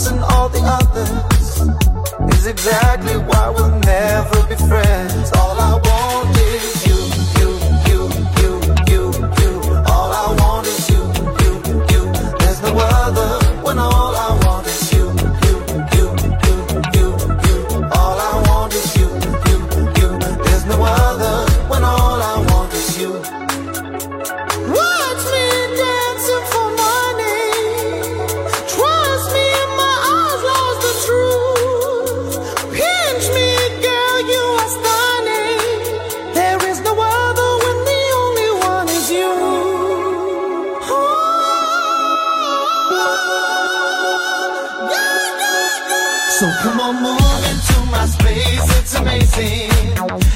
us and all the others is exactly why we'll never So come on, move into my space, it's amazing.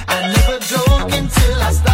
I never joke until I stop.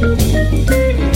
thank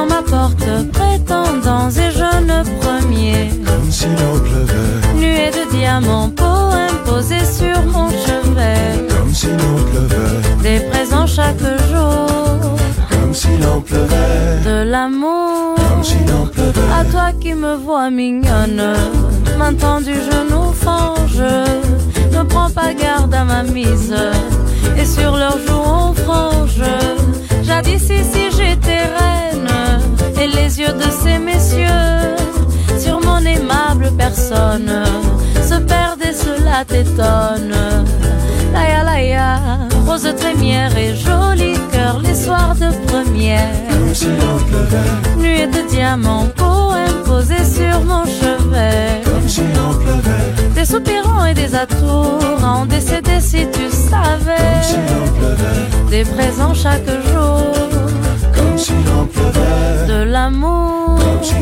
Devant ma porte, prétendants et jeunes premiers. comme si l'on pleuvait, Nuée de diamants, poèmes posés sur mon chevet. comme si l'on pleuvait, Des présents chaque jour. comme si l'on pleuvait, De l'amour. comme si l'on pleuvait. À toi qui me vois mignonne, maintenant du genou fange. Ne prends pas garde à ma mise, et sur leurs joues on frange. Jadis ici j'étais reine, et les yeux de ces messieurs sur mon aimable personne se perdent et cela t'étonne. Laïa laïa, rose trémière et joli cœur les soirs de première. Nuée de diamants, poèmes posés sur mon chevet. Soupirants et des atours en décédé si tu comme savais. pleuvait, Des présents chaque jour, comme si de l'amour. comme si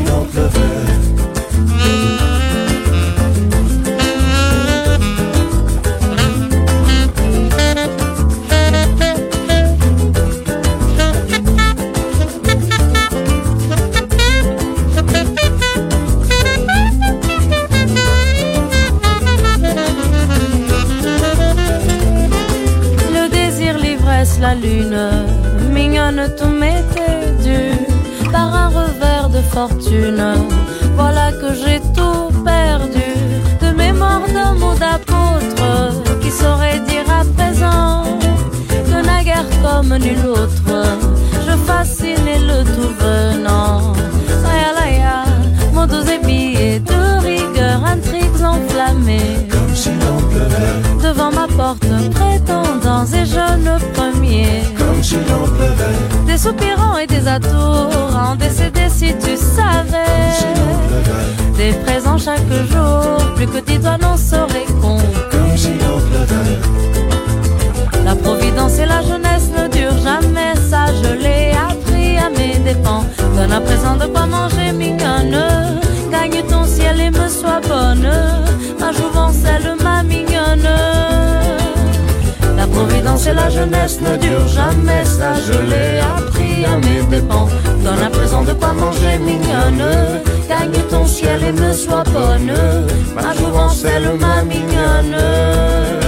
lune, mignonne, tout m'était dû par un revers de fortune. Voilà que j'ai tout perdu de mémoire d'un mot d'apôtre qui saurait dire à présent que naguère comme nul autre, je fascinais le tout venant. Laïa, mon dos est billet de rigueur, intrigues enflammées Comme si l'on pleuvait, devant ma porte, prétendants et jeunes premiers. Comme pleuvait, Des soupirants et des atours en décédé si tu savais. pleuvait, Des présents chaque jour, plus que tes doigts n'en seraient compte. comme pleuvait, La providence et la jeunesse ne durent jamais, ça je l'ai appris à mes dépens. Donne à présent de quoi manger mignonne, gagne ton ciel et me sois bonne, ma jouvence elle ma mignonne. Providence et la jeunesse ne durent jamais, ça je l'ai appris à mes dépens. Donne à présent de quoi manger mignonne, gagne ton ciel et me sois bonne, ma jouvence elle ma mignonne.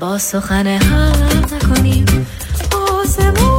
با سخن هم نکنیم. آسمون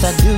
I do.